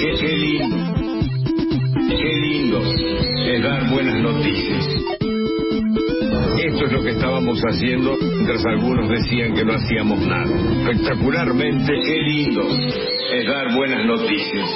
Qué, qué lindo. Qué lindo es dar buenas noticias. Esto es lo que estábamos haciendo mientras algunos decían que no hacíamos nada. Espectacularmente, qué lindo es dar buenas noticias.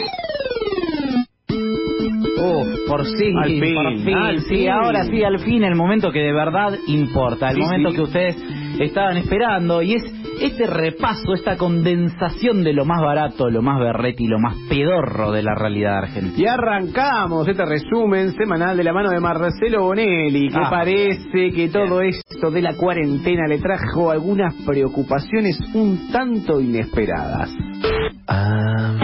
Oh, por fin, Al fin, por fin, al sí, fin. ahora sí, al fin, el momento que de verdad importa, el Sí, momento sí. que ustedes estaban esperando y es este repaso, esta condensación de lo más barato, lo más berreti, lo más pedorro de la realidad argentina. Y arrancamos este resumen semanal de la mano de Marcelo Bonelli, que Ah. parece que todo esto de la cuarentena le trajo algunas preocupaciones un tanto inesperadas. I'm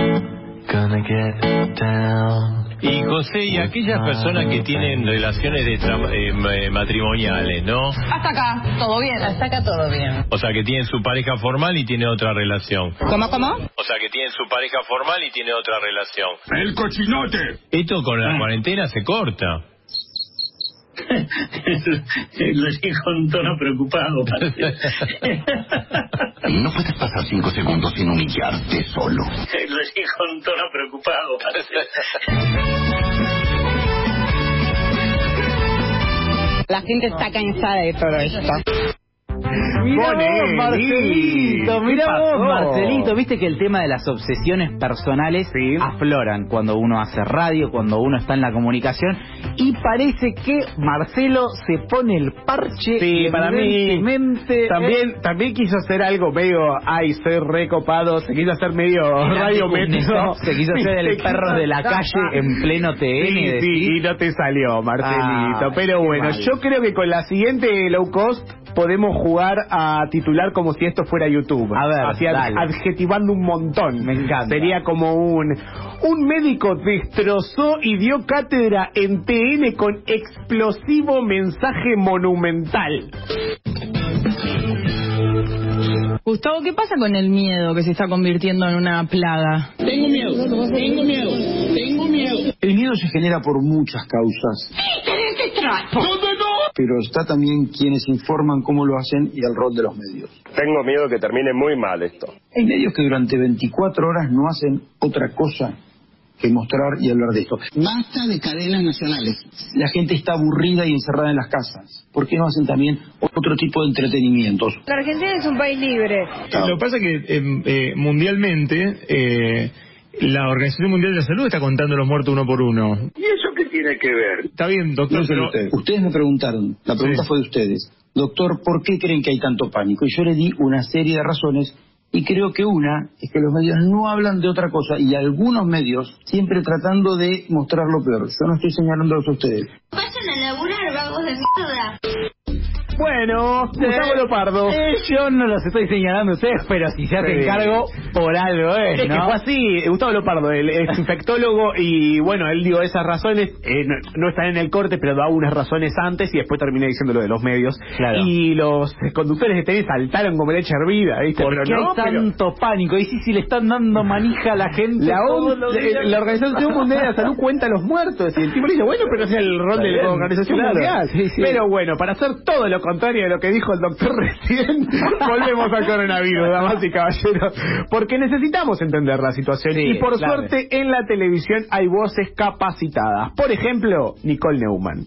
gonna get down. Y José, y aquellas personas que tienen relaciones de tra- eh, ma- matrimoniales, ¿no? Hasta acá, todo bien. Hasta acá todo bien. O sea, que tienen su pareja formal y tiene otra relación. ¿Cómo, cómo? O sea, que tienen su pareja formal y tiene otra relación. ¡El cochinote! Esto con la cuarentena se corta. Lo dijo con tono preocupado. parece. No puedes pasar cinco segundos sin humillarte solo. Lo dijo con tono preocupado. parece. La gente está cansada de todo esto. Mirá vos, Marcelito, ¿qué mirá vos? Marcelito. Viste que el tema de las obsesiones personales Sí. afloran cuando uno hace radio, cuando uno está en la comunicación. Y parece que Marcelo se pone el parche. Sí, para mí también también quiso hacer algo medio, ay, soy recopado, se quiso hacer medio radio Kuznetsov se quiso hacer el perro de la calle en pleno TN. Sí, y no te salió, Marcelito. Ay, Pero bueno, mal. yo creo que con la siguiente low cost podemos jugar a titular como si esto fuera YouTube. A ver, Así, dale. adjetivando un montón. Me encanta. Sería como un... Un médico destrozó y dio cátedra en TN con explosivo mensaje monumental. Gustavo, ¿qué pasa con el miedo que se está convirtiendo en una plaga? Tengo miedo, tengo miedo, tengo miedo. El miedo se genera por muchas causas. Pero está también quienes informan cómo lo hacen y el rol de los medios. Tengo miedo que termine muy mal esto. Hay medios que durante 24 horas no hacen otra cosa que mostrar y hablar de esto. Basta de cadenas nacionales. La gente está aburrida y encerrada en las casas. ¿Por qué no hacen también otro tipo de entretenimientos? La Argentina es un país libre. Lo que pasa es que eh, eh, mundialmente eh, la Organización Mundial de la Salud está contando los muertos uno por uno. ¿Y eso qué tiene que ver? Está bien, doctor, No son pero ustedes. Ustedes me preguntaron, la pregunta Sí. fue de ustedes, doctor, ¿por qué creen que hay tanto pánico? Y yo le di una serie de razones y creo que una es que los medios no hablan de otra cosa y algunos medios siempre tratando de mostrar lo peor. Yo no estoy señalándolos a ustedes. Vayan a laburar, vagos de mierda. Bueno, Gustavo Lopardo. Eh, yo no los estoy señalando a ustedes, pero si se hacen Sí. cargo, por algo es, Es que ¿no? fue así, Gustavo Lopardo, el ex infectólogo, y bueno, él dio esas razones, eh, no, no están en el corte, pero da unas razones antes y después terminé diciendo lo de los medios. Claro. Y los conductores de TN saltaron como leche hervida, ¿viste? ¿Por pero qué no, hay pero- tanto pánico? Y si, si le están dando manija a la gente La, OMS, eh, la Organización Mundial de la Salud cuenta los muertos. Y el tipo le dice, bueno, pero es el rol de la Organización claro. Mundial. Sí, sí. Pero bueno, para hacer todo lo contrario de lo que dijo el doctor recién, volvemos al coronavirus, damas y caballeros. Porque necesitamos entender la situación. Sí, y por claro. suerte, en la televisión hay voces capacitadas. Por ejemplo, Nicole Neumann.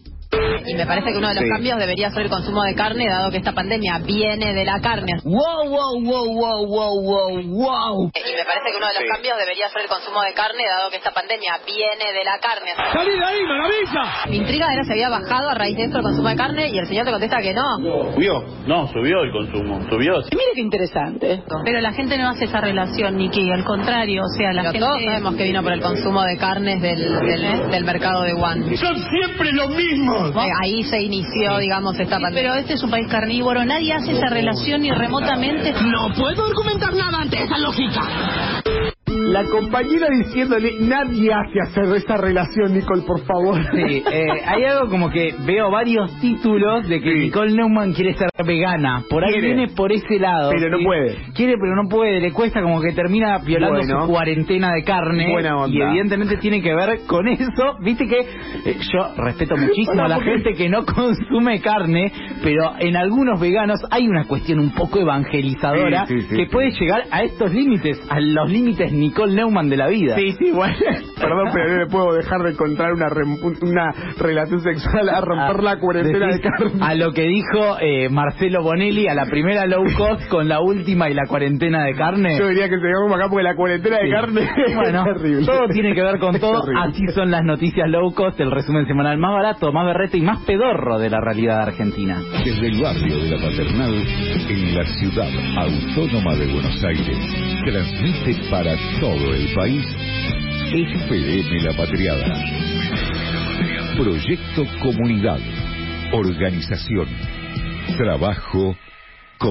Y me parece que uno de los Sí. cambios debería ser el consumo de carne, dado que esta pandemia viene de la carne. Wow, wow, wow, wow, wow, wow, wow. Y me parece que uno de los Sí. cambios debería ser el consumo de carne, dado que esta pandemia viene de la carne. ¡Salí de ahí, maravilla! Mi intriga era si había bajado a raíz de esto el consumo de carne y el señor te contesta que no. ¿Subió? No, subió el consumo, subió. Mire qué interesante. Pero la gente no hace esa relación, Niki, al contrario, o sea, la gente... Todos sabemos que vino por el consumo de carnes del, del, del mercado de Wuhan. ¡Son siempre los mismos! Eh, Ahí se inició, digamos, esta pandemia. Pero este es un país carnívoro, nadie hace esa relación ni remotamente. No puedo argumentar nada ante esa lógica. La compañera diciéndole, nadie hace hacer esta relación, Nicole, por favor. Sí, eh, hay algo como que veo varios títulos de que Sí. Nicole Neumann quiere ser vegana. Por ahí Quiere. viene por ese lado. Pero no puede. Quiere, pero no puede. Le cuesta como que termina violando Bueno. su cuarentena de carne. Buena onda. Y evidentemente tiene que ver con eso. Viste que eh, yo respeto muchísimo a la porque- gente que no consume carne, pero en algunos veganos hay una cuestión un poco evangelizadora Sí, sí, sí, que puede llegar a estos límites, a los límites Nicole Nicole Neumann de la vida. Sí, sí, bueno. Perdón, pero no me puedo dejar de encontrar una, una relación sexual a romper la cuarentena de carne. A lo que dijo eh, Marcelo Bonelli, a la primera low cost con la última y la cuarentena de carne. Yo diría que se como acá porque la cuarentena de carne bueno, es terrible. Todo tiene que ver con todo. Así son las noticias low cost, el resumen semanal más barato, más berrete y más pedorro de la realidad argentina. Desde el barrio de la Paternal, en la ciudad autónoma de Buenos Aires, transmite para todo el país FM La Patriada. Proyecto Comunidad. Organización. Trabajo